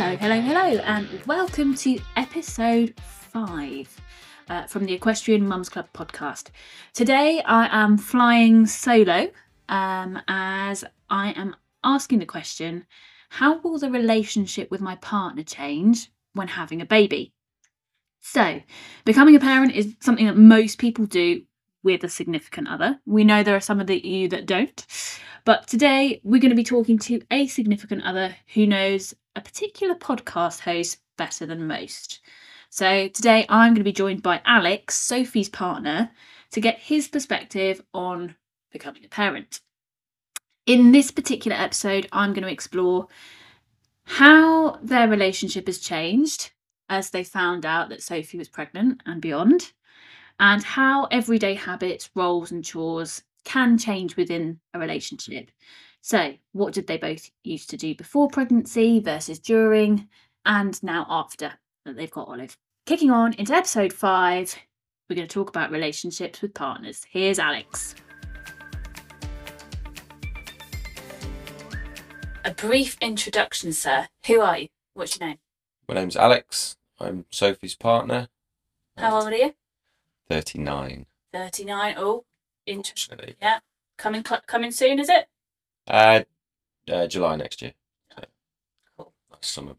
Hello, hello, hello, and welcome to episode five uh, from the Equestrian Mums Club podcast. Today I am flying solo um, as I am asking the question how will the relationship with my partner change when having a baby? So, becoming a parent is something that most people do with a significant other. We know there are some of the you that don't. But today we're going to be talking to a significant other who knows a particular podcast host better than most. So today I'm going to be joined by Alex, Sophie's partner, to get his perspective on becoming a parent. In this particular episode, I'm going to explore how their relationship has changed as they found out that Sophie was pregnant and beyond, and how everyday habits, roles, and chores can change within a relationship. So, what did they both used to do before pregnancy versus during, and now after that they've got Olive? Kicking on into episode five, we're going to talk about relationships with partners. Here's Alex. A brief introduction, sir. Who are you? What's your name? My name's Alex. I'm Sophie's partner. How old are you? 39. 39. Oh, interesting. Yeah. Coming, cl- coming soon, is it? Uh, uh, July next year. So, Cool. nice summer.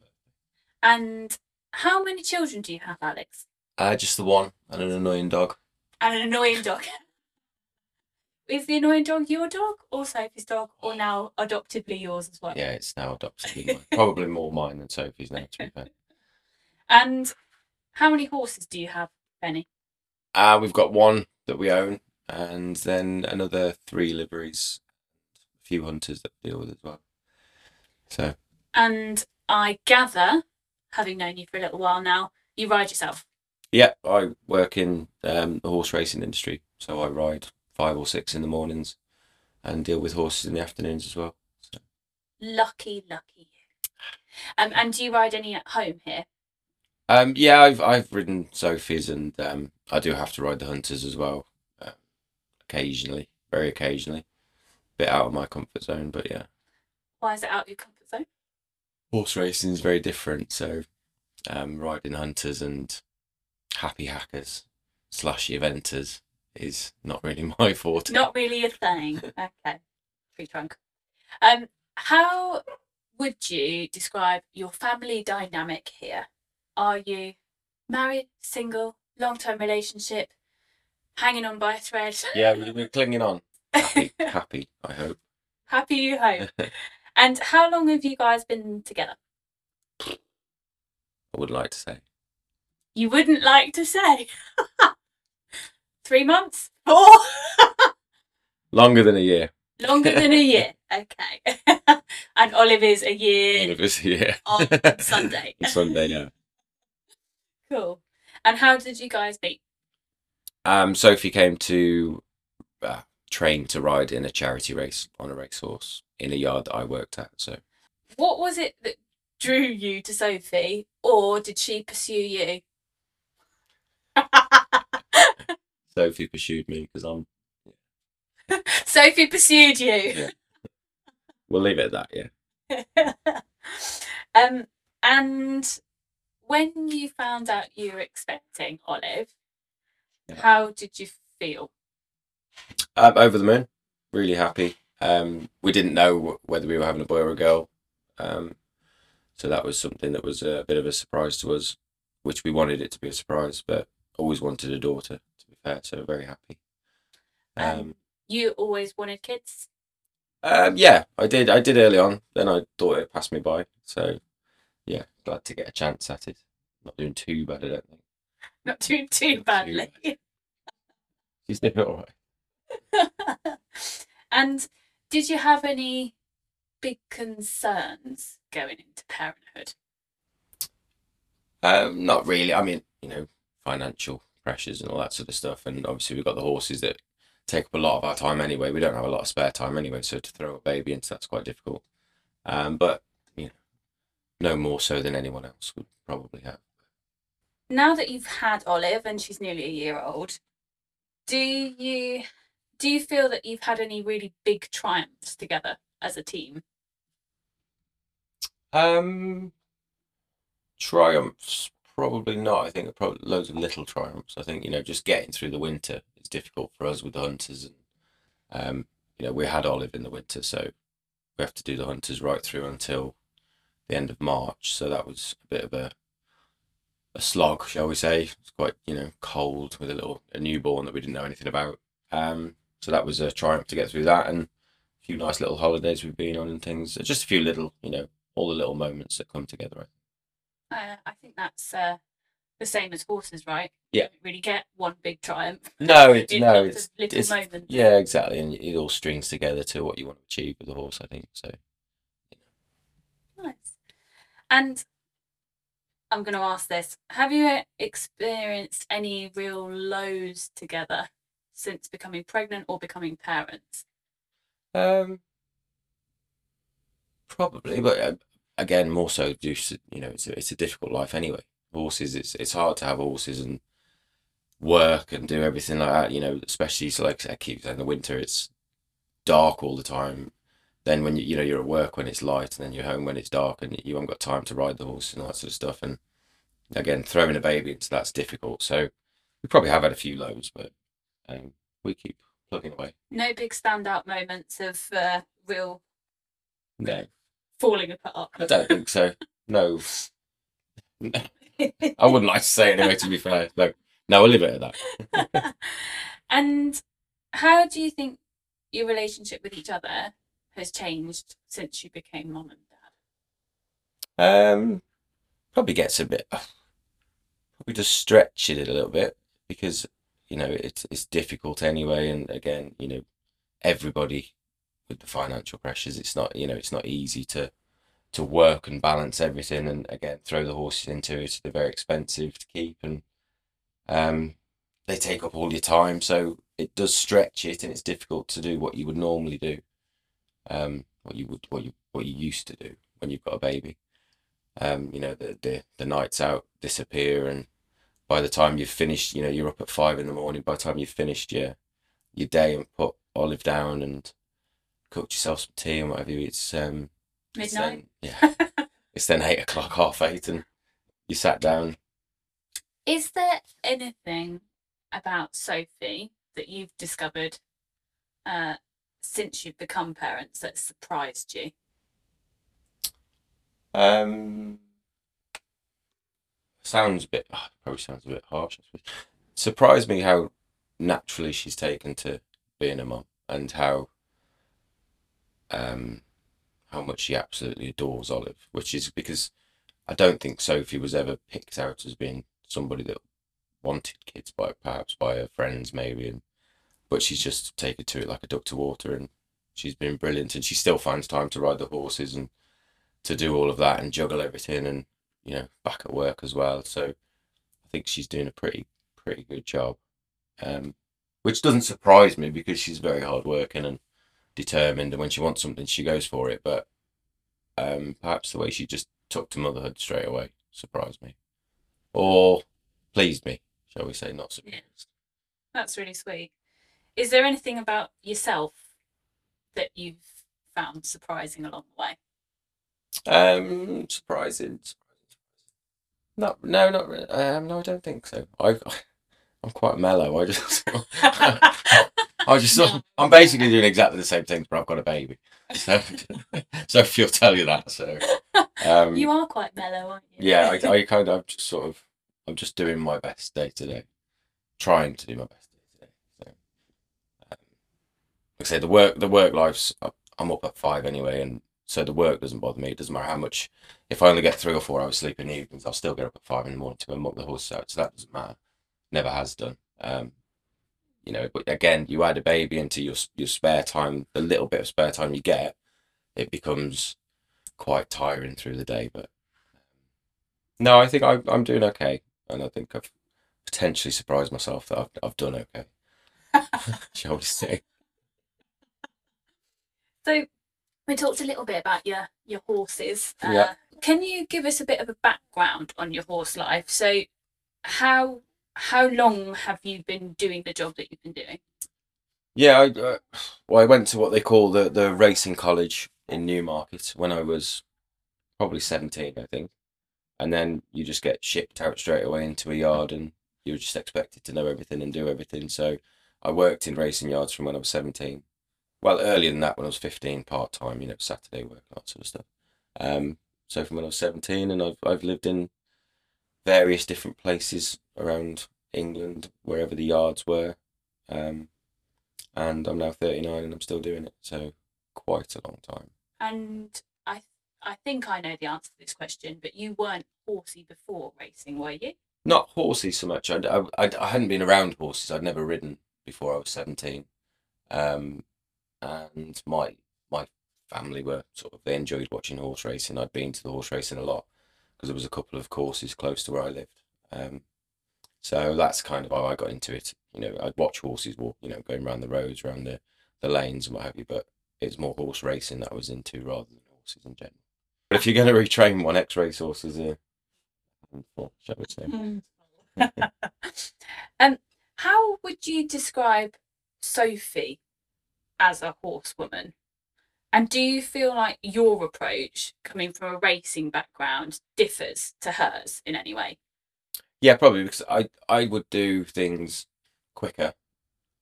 And how many children do you have, Alex? Uh, just the one and an annoying dog. And an annoying dog. Is the annoying dog your dog or Sophie's dog or now adoptively yours as well? Yeah, it's now adopted. mine. Probably more mine than Sophie's now, to be fair. And how many horses do you have, Benny? Uh, we've got one that we own, and then another three liveries, a few hunters that we deal with as well. So, And I gather, having known you for a little while now, you ride yourself. yeah, I work in um, the horse racing industry, so I ride five or six in the mornings and deal with horses in the afternoons as well. Lucky, lucky. Um, and do you ride any at home here? Um, yeah, I've I've ridden Sophie's and um, I do have to ride the hunters as well, uh, occasionally, very occasionally, bit out of my comfort zone, but yeah, Why is it out of your comfort zone? horse racing is very different. So, um, riding hunters and happy hackers slash eventers is not really my forte. Not really a thing. Okay. Free trunk. Um, how would you describe your family dynamic here? Are you married, single, long term relationship, hanging on by a thread? Yeah, we- we're clinging on. Happy, happy. I hope. Happy you hope. and how long have you guys been together? I would like to say. You wouldn't like to say. Three months? Four? Longer than a year. Longer than a year. Okay. and Olive is a year All of us, yeah. on Sunday. Sunday, yeah. Cool. And how did you guys meet? Um, Sophie came to uh, train to ride in a charity race on a racehorse in a yard that I worked at. So What was it that drew you to Sophie, or did she pursue you? Sophie pursued me because I'm. Sophie pursued you. Yeah. We'll leave it at that. Yeah. um, and when you found out you were expecting Olive, Yeah. how did you feel? Um, over the moon, really happy. Um, we didn't know whether we were having a boy or a girl, um, so that was something that was a bit of a surprise to us, which we wanted it to be a surprise, but always wanted a daughter. To be fair, so very happy. Um, Um, You always wanted kids. um, yeah, I did. I did early on. Then I thought it passed me by. So, yeah, glad to get a chance at it. Not doing too bad, I don't think. Not doing too badly. She's doing all right. and did you have any big concerns going into parenthood? Um, not really. I mean, you know, financial pressures and all that sort of stuff. And obviously, we've got the horses that take up a lot of our time anyway. We don't have a lot of spare time anyway, so to throw a baby into that's quite difficult. Um, but you know, no more so than anyone else would probably have. Now that you've had Olive and she's nearly a year old, do you do you feel that you've had any really big triumphs together as a team? Um, Triumphs, probably not. I think probably loads of little triumphs. I think you know just getting through the winter is difficult for us with the hunters, and um, you know we had Olive in the winter, so we have to do the hunters right through until the end of March. So that was a bit of a a slog, shall we say? It's quite you know cold with a little a newborn that we didn't know anything about. Um, so that was a triumph to get through that, and a few nice little holidays we've been on and things. Just a few little, you know, all the little moments that come together. Uh, I think that's uh, the same as horses, right? Yeah. You don't really get one big triumph. No, it's It's no, it's, little it's moments. yeah, exactly, and it all strings together to what you want to achieve with the horse. I think so. Nice. And I'm going to ask this: Have you experienced any real lows together since becoming pregnant or becoming parents? Um, probably, but uh, again, more so due to you know it's a, it's a difficult life anyway. Horses, it's it's hard to have horses and work and do everything like that. You know, especially so like I keep saying, the winter it's dark all the time. Then when you you know you're at work when it's light, and then you're home when it's dark, and you haven't got time to ride the horse and all that sort of stuff. And again, throwing a baby into that's difficult. So we probably have had a few lows, but um, we keep plugging away. No big standout moments of uh, real No. falling apart. I don't think so. No. I wouldn't like to say it anyway, to be fair. No, no, we'll leave it at that. and how do you think your relationship with each other has changed since you became mom and dad? Um, probably gets a bit, probably just stretch it a little bit because, you know, it's, it's difficult anyway. And again, you know, everybody with the financial pressures, it's not, you know, it's not easy to, to work and balance everything. And again, throw the horses into it. They're very expensive to keep and, um, they take up all your time. So it does stretch it and it's difficult to do what you would normally do. Um, what you would, what you, what you used to do when you've got a baby. Um, you know, the, the, the nights out disappear and by the time you've finished, you know, you're up at five in the morning. By the time you've finished your, your day and put Olive down and cooked yourself some tea and whatever, it's, um, it's Midnight? then- yeah. it's then eight o'clock, half eight, and you sat down. Is there anything about Sophie that you've discovered uh, since you've become parents that surprised you? Um, sounds a bit, oh, probably sounds a bit harsh. Surprised me how naturally she's taken to being a mum and how, um, how much she absolutely adores Olive, which is because I don't think Sophie was ever picked out as being somebody that wanted kids by perhaps by her friends maybe, and but she's just taken to it like a duck to water, and she's been brilliant, and she still finds time to ride the horses and to do all of that and juggle everything, and you know back at work as well. So I think she's doing a pretty pretty good job, um, which doesn't surprise me because she's very hardworking and determined, and when she wants something, she goes for it. But um, perhaps the way she just took to motherhood straight away surprised me, or pleased me, shall we say? Not surprised. That's really sweet. Is there anything about yourself that you've found surprising along the way? Um, surprising. No, no, not really. Um, no, I don't think so. I, I'm quite mellow. I just, I just, No. I'm basically doing exactly the same things, but I've got a baby. So, so she'll tell you that. So, um, you are quite mellow, aren't you? yeah, I, I kind of, I'm just sort of, I'm just doing my best day to day, trying to do my best day to day. So, um, like I say, the work, the work life's, I'm up at five anyway, and so the work doesn't bother me. It doesn't matter how much. If I only get three or four hours sleep in the evenings, I'll still get up at five in the morning to muck the horses out. So that doesn't matter. Never has done. Um, you know, but again, you add a baby into your your spare time, the little bit of spare time you get, it becomes quite tiring through the day. But um, no, I think I, I'm doing okay, and I think I've potentially surprised myself that I've I've done okay. Shall we say? So we talked a little bit about your your horses. Uh, Yeah. Can you give us a bit of a background on your horse life? So how how long have you been doing the job that you've been doing? Yeah, I, uh, well, I went to what they call the, the racing college in Newmarket when I was probably 17, I think. and then you just get shipped out straight away into a yard, and you're just expected to know everything and do everything. So I worked in racing yards from when I was seventeen. Well, earlier than that, when I was fifteen, part time, you know, Saturday work, that sort of stuff. Um, so from when I was seventeen, and I've I've lived in various different places around England, wherever the yards were. Um, and I'm now 39 and I'm still doing it. So quite a long time. And I I think I know the answer to this question, but you weren't horsey before racing, were you? Not horsey so much. I, I, I hadn't been around horses. I'd never ridden before I was 17. Um, and my my family were sort of, they enjoyed watching horse racing. I'd been to the horse racing a lot because there was a couple of courses close to where I lived. Um, so that's kind of how I got into it. You know, I'd watch horses walk, you know, going around the roads, around the, the lanes and what have you, but it's more horse racing that I was into rather than horses in general. But if you're going to retrain one X race horse as a, shall we say? um, how would you describe Sophie as a horsewoman? And do you feel like your approach, coming from a racing background, differs to hers in any way? Yeah, probably because I I would do things quicker,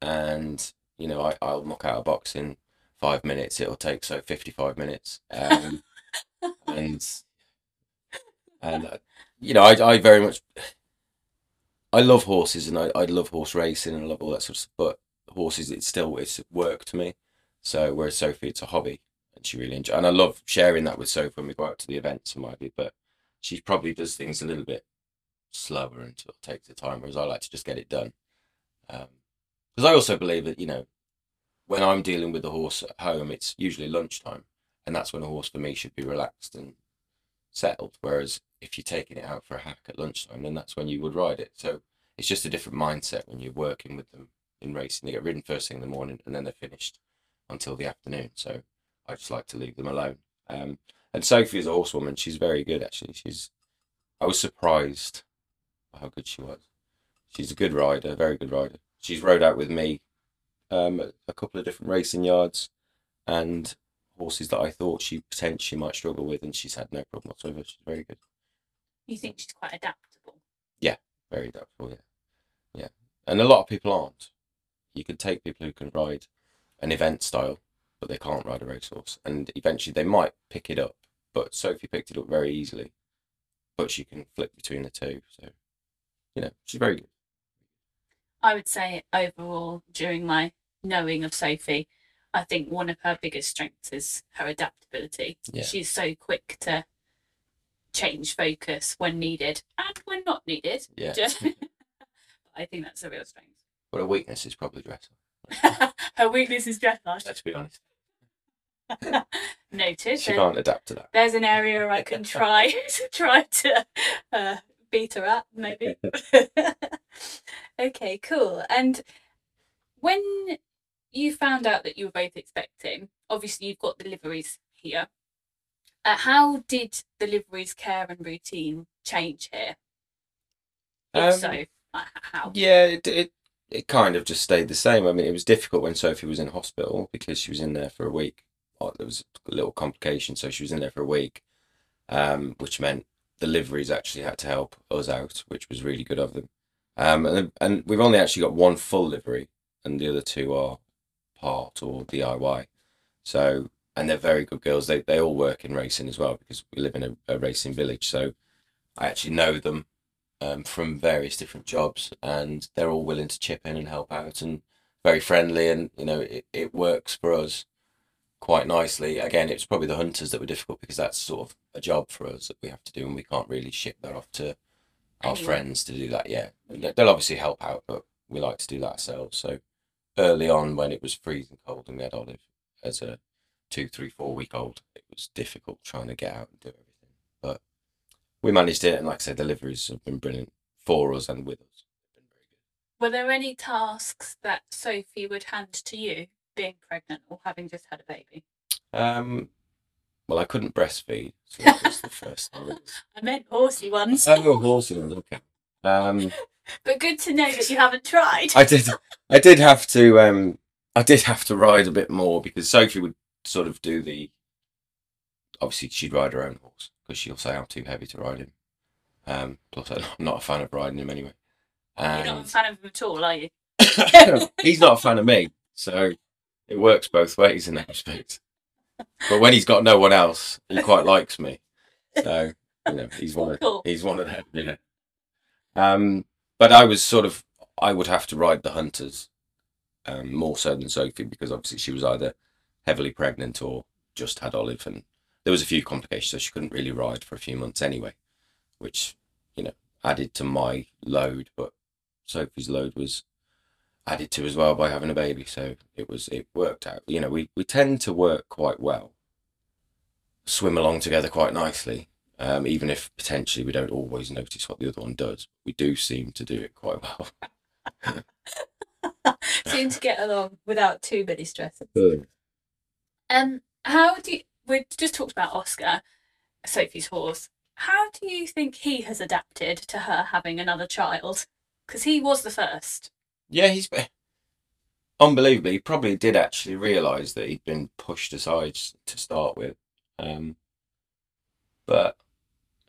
and you know I I'll knock out a box in five minutes. It'll take so fifty five minutes, um, and and uh, you know I I very much I love horses and I I love horse racing and I love all that sort of stuff. But horses, it's still it's work to me. So whereas Sophie, it's a hobby, and she really enjoy. And I love sharing that with Sophie when we go out to the events and what But she probably does things a little bit slower and sort of takes the time, whereas I like to just get it done. Because um, I also believe that you know, when I'm dealing with the horse at home, it's usually lunchtime, and that's when a horse for me should be relaxed and settled. Whereas if you're taking it out for a hack at lunchtime, then that's when you would ride it. So it's just a different mindset when you're working with them in racing. They get ridden first thing in the morning, and then they're finished until the afternoon. So I just like to leave them alone. Um, and Sophie is a horsewoman. She's very good, actually. She's. I was surprised how good she was. She's a good rider, very good rider. She's rode out with me um, a couple of different racing yards and horses that I thought she potentially might struggle with, and she's had no problem whatsoever. She's very good. You think she's quite adaptable? Yeah, very adaptable. Yeah, yeah, and a lot of people aren't. You can take people who can ride an event style, but they can't ride a racehorse, and eventually they might pick it up. But Sophie picked it up very easily, but she can flip between the two. So you know, she's very good. I would say overall, during my knowing of Sophie, I think one of her biggest strengths is her adaptability. Yeah. She's so quick to change focus when needed and when not needed. Yeah. I think that's a real strength. But her weakness is probably dressage. her weakness is dressage. Let's be honest. Noted. She can't adapt to that. There's an area I can try to try to uh, beat her up, maybe. okay, cool. And when you found out that you were both expecting, obviously you've got the liveries here. Uh, how did the liveries care and routine change here? If um, so, how? Yeah, it, it it kind of just stayed the same. I mean, it was difficult when Sophie was in hospital because she was in there for a week. Oh, there was a little complication, so she was in there for a week, um, which meant the liveries actually had to help us out, which was really good of them. Um, and, and we've only actually got one full livery, and the other two are part or DIY. So, and they're very good girls. They they all work in racing as well because we live in a, a racing village. So, I actually know them um, from various different jobs, and they're all willing to chip in and help out, and very friendly, and you know it, it works for us quite nicely. Again, it's probably the hunters that were difficult because that's sort of a job for us that we have to do, and we can't really ship that off to our anyway. friends to do that. Yeah, they'll obviously help out, but we like to do that ourselves. So early on, when it was freezing cold and we had Olive as a two, three, four week old, it was difficult trying to get out and do everything. We managed it, and like I said, the liveries have been brilliant for us and with us. Were there any tasks that Sophie would hand to you being pregnant or having just had a baby? Um, well, I couldn't breastfeed, so that was the first time. I meant horsey ones. Oh, horsey ones. Okay. Um, but good to know that you haven't tried. I did. I did have to. Um, I did have to ride a bit more because Sophie would sort of do the. Obviously, she'd ride her own horse because she'll say I'm too heavy to ride him. Um, plus, I'm not a fan of riding him anyway. You're not a fan of him at all, are you? he's not a fan of me, so it works both ways in that respect. But when he's got no one else, he quite likes me. So you know, he's one of Cool. he's one of them. Yeah. Um, but I was sort of I would have to ride the hunters, um, more so than Sophie because obviously she was either heavily pregnant or just had Olive, and there was a few complications, so she couldn't really ride for a few months anyway, which you know added to my load. But Sophie's load was added to as well by having a baby, so it was it worked out. You know, we we tend to work quite well, swim along together quite nicely. Um, even if potentially we don't always notice what the other one does, we do seem to do it quite well. Seem to get along without too many stresses. Um, how do you, we just talked about Oscar, Sophie's horse. How do you think he has adapted to her having another child? Because he was the first. Yeah, he's unbelievably. He probably did actually realise that he'd been pushed aside to start with, um, but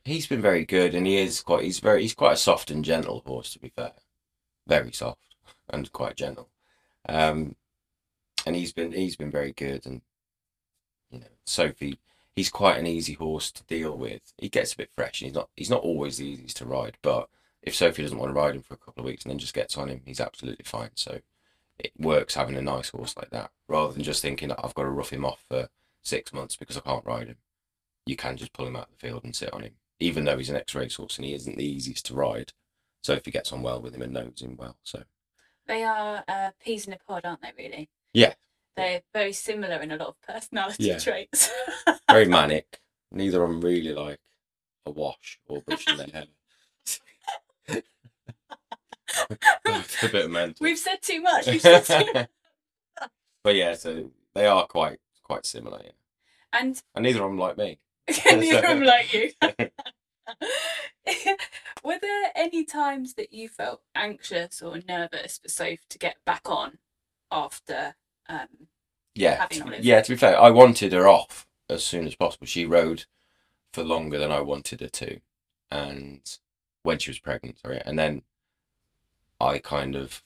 he's been very good, and he is quite. He's very. He's quite a soft and gentle horse, to be fair. Very soft and quite gentle, um, and he's been he's been very good, and Sophie. He's quite an easy horse to deal with. He gets a bit fresh. And he's not. He's not always the easiest to ride, but if Sophie doesn't want to ride him for a couple of weeks and then just gets on him, he's absolutely fine. So it works having a nice horse like that rather than just thinking I've got to rough him off for six months because I can't ride him. You can just pull him out of the field and sit on him, even though he's an X-race horse and he isn't the easiest to ride. Sophie gets on well with him and knows him well. So They are uh, peas in a pod, aren't they? Really? Yeah. They're very similar in a lot of personality Yeah. traits. very manic. Neither of them really like a wash or brushing their hair. It's a bit mental. We've said too much. We've said too much. but yeah, so they are quite quite similar. Yeah, And and neither of them like me. neither of them like you. Were there any times that you felt anxious or nervous for Soph to get back on after? Um, Yeah, to, yeah. To be fair, I wanted her off as soon as possible. She rode for longer than I wanted her to, and when she was pregnant, sorry, and then I kind of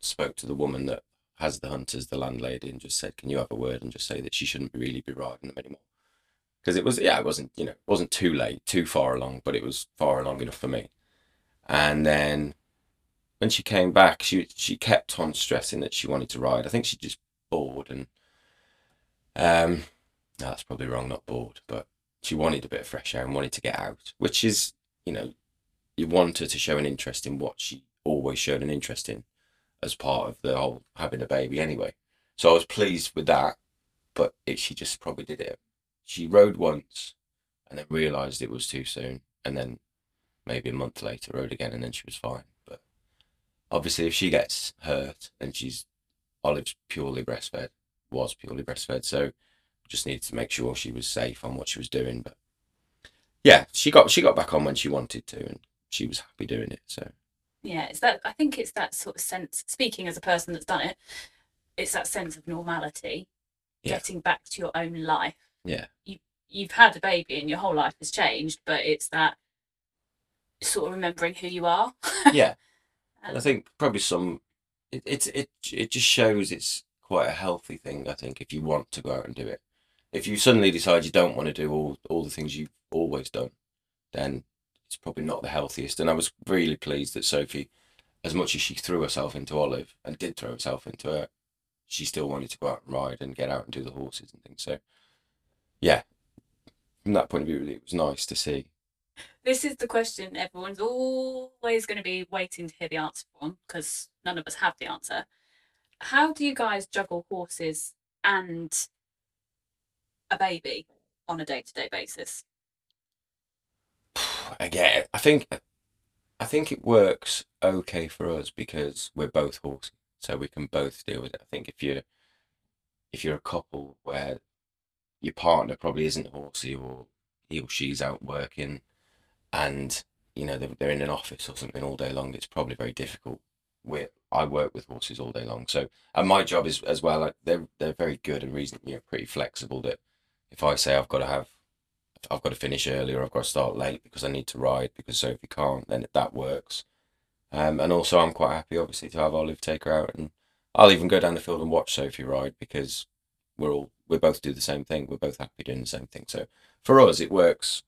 spoke to the woman that has the hunters, the landlady, and just said, "Can you have a word and just say that she shouldn't really be riding them anymore?" Because it was, yeah, it wasn't, you know, it wasn't too late, too far along, but it was far along enough for me. And then when she came back, she she kept on stressing that she wanted to ride. I think she just bored and um no, that's probably wrong, not bored, but she wanted a bit of fresh air and wanted to get out, which is, you know, you want her to show an interest in what she always showed an interest in as part of the whole having a baby anyway. So I was pleased with that, but it, she just probably did it. She rode once and then realised it was too soon, and then maybe a month later rode again, and then she was fine. Obviously, if she gets hurt and she's Olive's purely breastfed, was purely breastfed, so just needed to make sure she was safe on what she was doing. But yeah, she got she got back on when she wanted to, and she was happy doing it. So yeah, it's that. I think it's that sort of sense. Speaking as a person that's done it, it's that sense of normality, Yeah. getting back to your own life. yeah, You You've had a baby and your whole life has changed, but it's that sort of remembering who you are. yeah. And I think probably some it, it's it it just shows it's quite a healthy thing. I think if you want to go out and do it, if you suddenly decide you don't want to do all all the things you've always done, then it's probably not the healthiest. And I was really pleased that Sophie, as much as she threw herself into Olive and did throw herself into her, she still wanted to go out and ride and get out and do the horses and things. So, yeah, from that point of view, it was nice to see. This is the question everyone's always going to be waiting to hear the answer from because none of us have the answer. How do you guys juggle horses and a baby on a day to day basis? again, I think I think it works okay for us because we're both horsey, so we can both deal with it. I think if you're if you're a couple where your partner probably isn't horsey or he or she's out working and you know they're, they're in an office or something all day long, it's probably very difficult. We I work with horses all day long, so and my job is as well. Like they're they're very good and reasonably you know, pretty flexible. That if I say I've got to have I've got to finish earlier, I've got to start late because I need to ride because Sophie can't, then that works. Um, and also I'm quite happy, obviously, to have Olive take her out, and I'll even go down the field and watch Sophie ride because we're all we both do the same thing. We're both happy doing the same thing. So for us, it works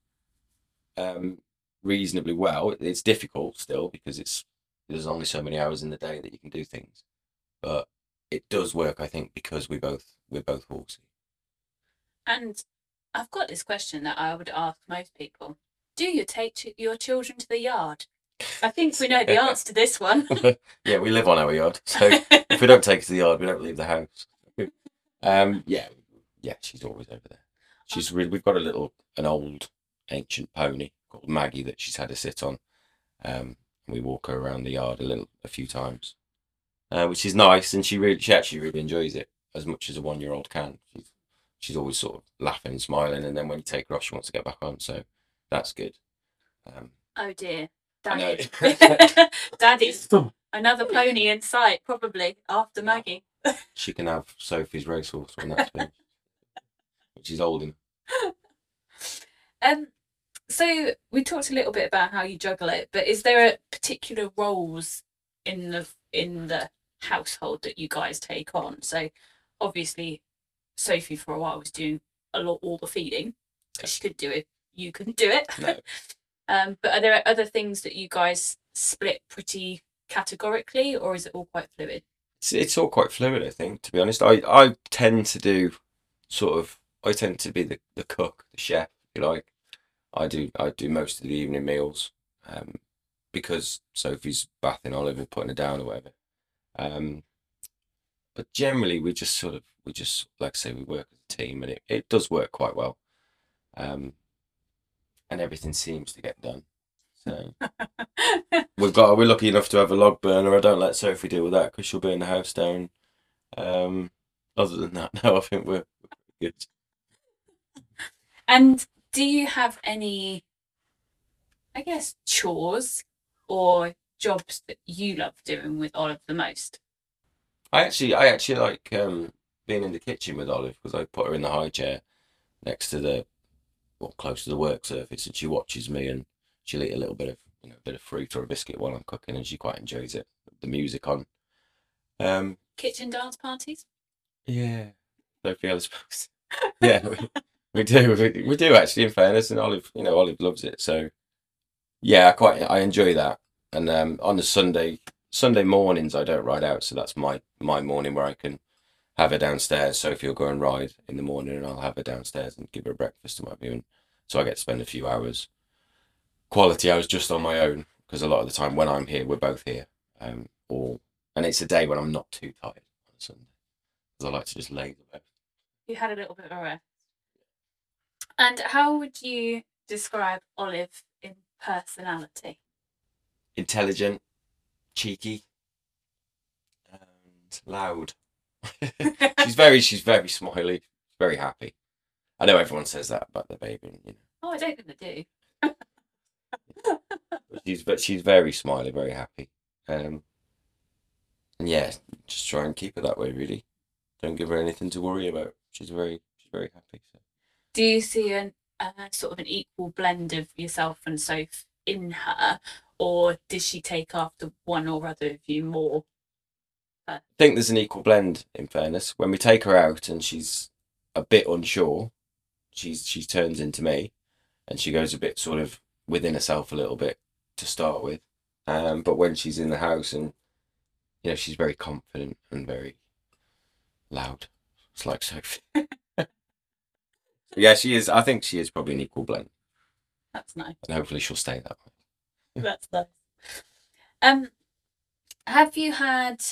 um, reasonably well. It's difficult still because it's there's only so many hours in the day that you can do things, but it does work. I think because we both we're both horsey. And I've got this question that I would ask most people: Do you take your children to the yard? I think we know the answer to this one. yeah, we live on our yard, so if we don't take her to the yard, we don't leave the house. Um, yeah, yeah, she's always over there. She's really, we've got a little, an old, ancient pony called Maggie that she's had to sit on. Um, we walk her around the yard a little, a few times, uh, which is nice, and she really, she actually really enjoys it as much as a one-year-old can. She's, she's always sort of laughing and smiling, and then when you take her off, she wants to get back on. So that's good. Um, oh dear, Daddy, Daddy's another pony in sight, probably after Maggie. she can have Sophie's racehorse when that's finished, which is old. And Um, so we talked a little bit about how you juggle it, but is there a particular roles in the in the household that you guys take on? So obviously, Sophie for a while was doing a lot all the feeding. 'cause She could do it. You couldn't do it. No. um, but are there other things that you guys split pretty categorically, or is it all quite fluid? it's, it's all quite fluid, I think. To be honest, I I tend to do sort of I tend to be the, the cook, the chef, if you like. I do I do most of the evening meals, um, because Sophie's bathing Oliver, putting her down or whatever. Um, but generally we just sort of we just like I say we work as a team and it, it does work quite well. Um, and everything seems to get done. So we've got we're lucky enough to have a log burner. I don't let Sophie deal with that because she'll burn the house down. Um, other than that, no, I think we're, we're good. And do you have any, I guess, chores or jobs that you love doing with Olive the most? I actually I actually like um, being in the kitchen with Olive because I put her in the high chair next to the well close to the work surface and she watches me and she'll eat a little bit of you know a bit of fruit or a biscuit while I'm cooking and she quite enjoys it. The music on. Um, Kitchen dance parties? Yeah, Post. Yeah, we, do. We, do actually. In fairness, and Olive, you know, Olive loves it. So, yeah, I quite I enjoy that. And um, on the Sunday Sunday mornings, I don't ride out, so that's my my morning where I can have her downstairs. Sophie will go and ride in the morning, and I'll have her downstairs and give her breakfast and what. And so I get to spend a few hours, quality hours, just on my own because a lot of the time when I'm here, we're both here. Um, or and it's a day when I'm not too tired on Sunday because I like to just lay there. You had a little bit of a rest. And how would you describe Olive in personality? intelligent, cheeky, and loud. she's very she's very smiley, very happy. I know everyone says that about the baby, you know, Oh, I don't think they do. but she's but she's very smiley, very happy. Um, and yeah, just try and keep her that way. Really, don't give her anything to worry about. She's very she's very happy. So. Do you see an uh, sort of an equal blend of yourself and Soph in her, or does she take after one or other of you more? I think there's an equal blend. In fairness, when we take her out and she's a bit unsure, she's she turns into me, and she goes a bit sort of within herself a little bit to start with. Um, but when she's in the house and you know she's very confident and very loud. It's like Sophie. yeah, she is. I think she is probably an equal blend, That's nice. and hopefully she'll stay that way. That's nice. Um, have you had?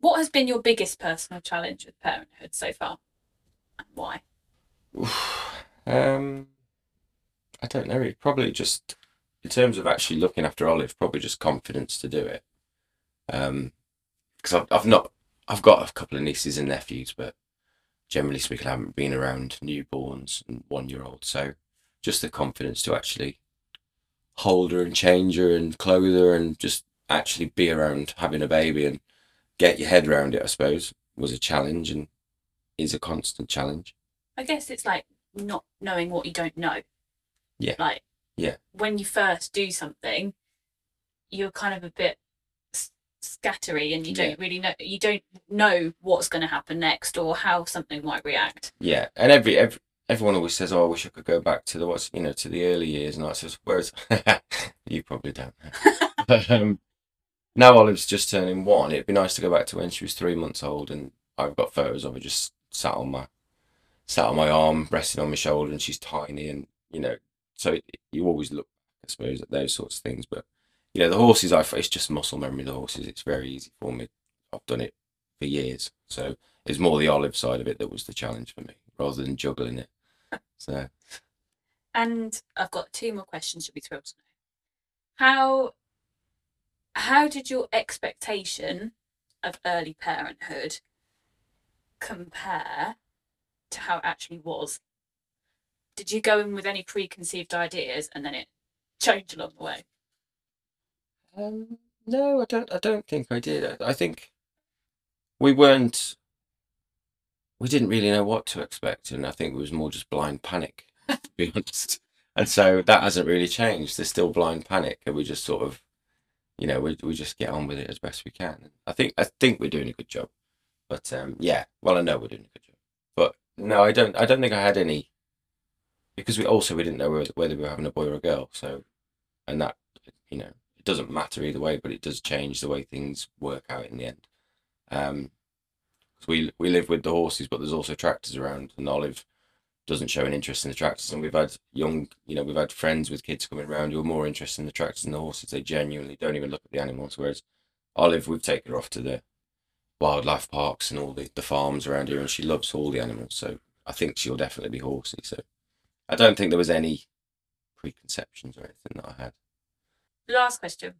What has been your biggest personal challenge with parenthood so far, and why? um, I don't know. It probably just in terms of actually looking after Olive, probably just confidence to do it. Um, because I've I've not I've got a couple of nieces and nephews, but generally speaking, I haven't been around newborns and one year olds. So just the confidence to actually hold her and change her and clothe her and just actually be around having a baby and get your head around it, I suppose, was a challenge and is a constant challenge. I guess it's like not knowing what you don't know. Yeah. Like, Yeah. when you first do something, you're kind of a bit scattery and you don't really know, you don't know what's going to happen next or how something might react. Yeah, and every, every everyone always says, "Oh, I wish I could go back to the what's you know to the early years," and I says, "Whereas you probably don't." know. but um, now Olive's just turning one. It'd be nice to go back to when she was three months old, and I've got photos of her just sat on my sat on my arm, resting on my shoulder, and she's tiny, and you know, so you always look, I suppose, at those sorts of things. But you know, the horses, I it's just muscle memory. The horses, it's very easy for me. I've done it for years, so it's more the Olive side of it that was the challenge for me, rather than juggling it. So And I've got two more questions you'll be thrilled to know. How how did your expectation of early parenthood compare to how it actually was? Did you go in with any preconceived ideas and then it changed along the way? Um, no, I don't. I don't think I did. I, I think we weren't. We didn't really know what to expect, and I think it was more just blind panic, to be honest. And so that hasn't really changed. There's still blind panic, and we just sort of, you know, we we just get on with it as best we can. I think I think we're doing a good job, but um, yeah. Well, I know we're doing a good job, but no, I don't. I don't think I had any, because we also we didn't know whether, we were having a boy or a girl. So, and that you know doesn't matter either way, but it does change the way things work out in the end. Um, we we live with the horses, but there's also tractors around, and Olive doesn't show an interest in the tractors. And we've had young, you know, we've had friends with kids coming around who are more interested in the tractors than the horses. They genuinely don't even look at the animals. Whereas Olive, we've taken her off to the wildlife parks and all the, the farms around here, and she loves all the animals. So I think she'll definitely be horsey. So I don't think there was any preconceptions or anything that I had. Last question.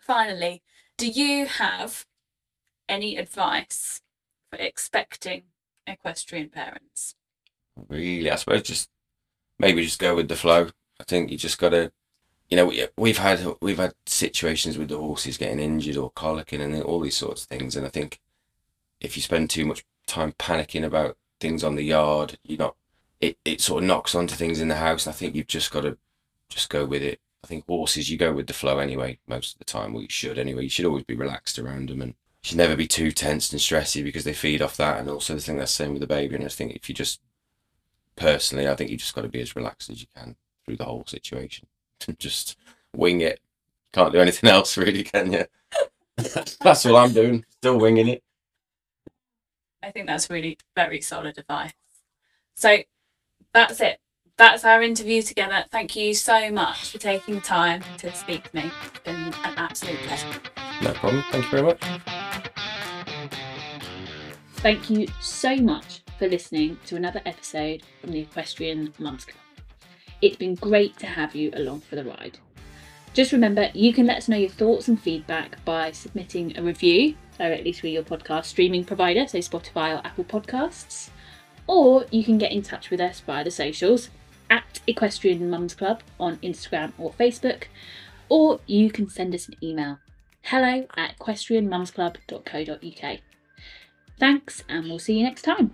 Finally, do you have any advice for expecting equestrian parents? really. I suppose just maybe just go with the flow. I think you just got to, you know, we, we've had we've had situations with the horses getting injured or colicking and all these sorts of things. And I think if you spend too much time panicking about things on the yard, you're not. It, it sort of knocks onto things in the house. I think you've just got to just go with it. I think horses, you go with the flow anyway, most of the time. Well, you should anyway. You should always be relaxed around them and you should never be too tensed and stressy because they feed off that. And also, the thing that's the same with the baby. And I think if you just personally, I think you just got to be as relaxed as you can through the whole situation. just wing it. Can't do anything else, really, can you? that's all I'm doing. Still winging it. I think that's really very solid advice. So that's it. That's our interview together. Thank you so much for taking the time to speak to me. It's been an absolute pleasure. No problem. Thank you very much. Thank you so much for listening to another episode from the Equestrian Mums Club. It's been great to have you along for the ride. Just remember, you can let us know your thoughts and feedback by submitting a review directly through your podcast streaming provider, so Spotify or Apple Podcasts, or you can get in touch with us via the socials at Equestrian Mums Club on Instagram or Facebook, or you can send us an email hello at equestrianmumsclub.co.uk. Thanks, and we'll see you next time.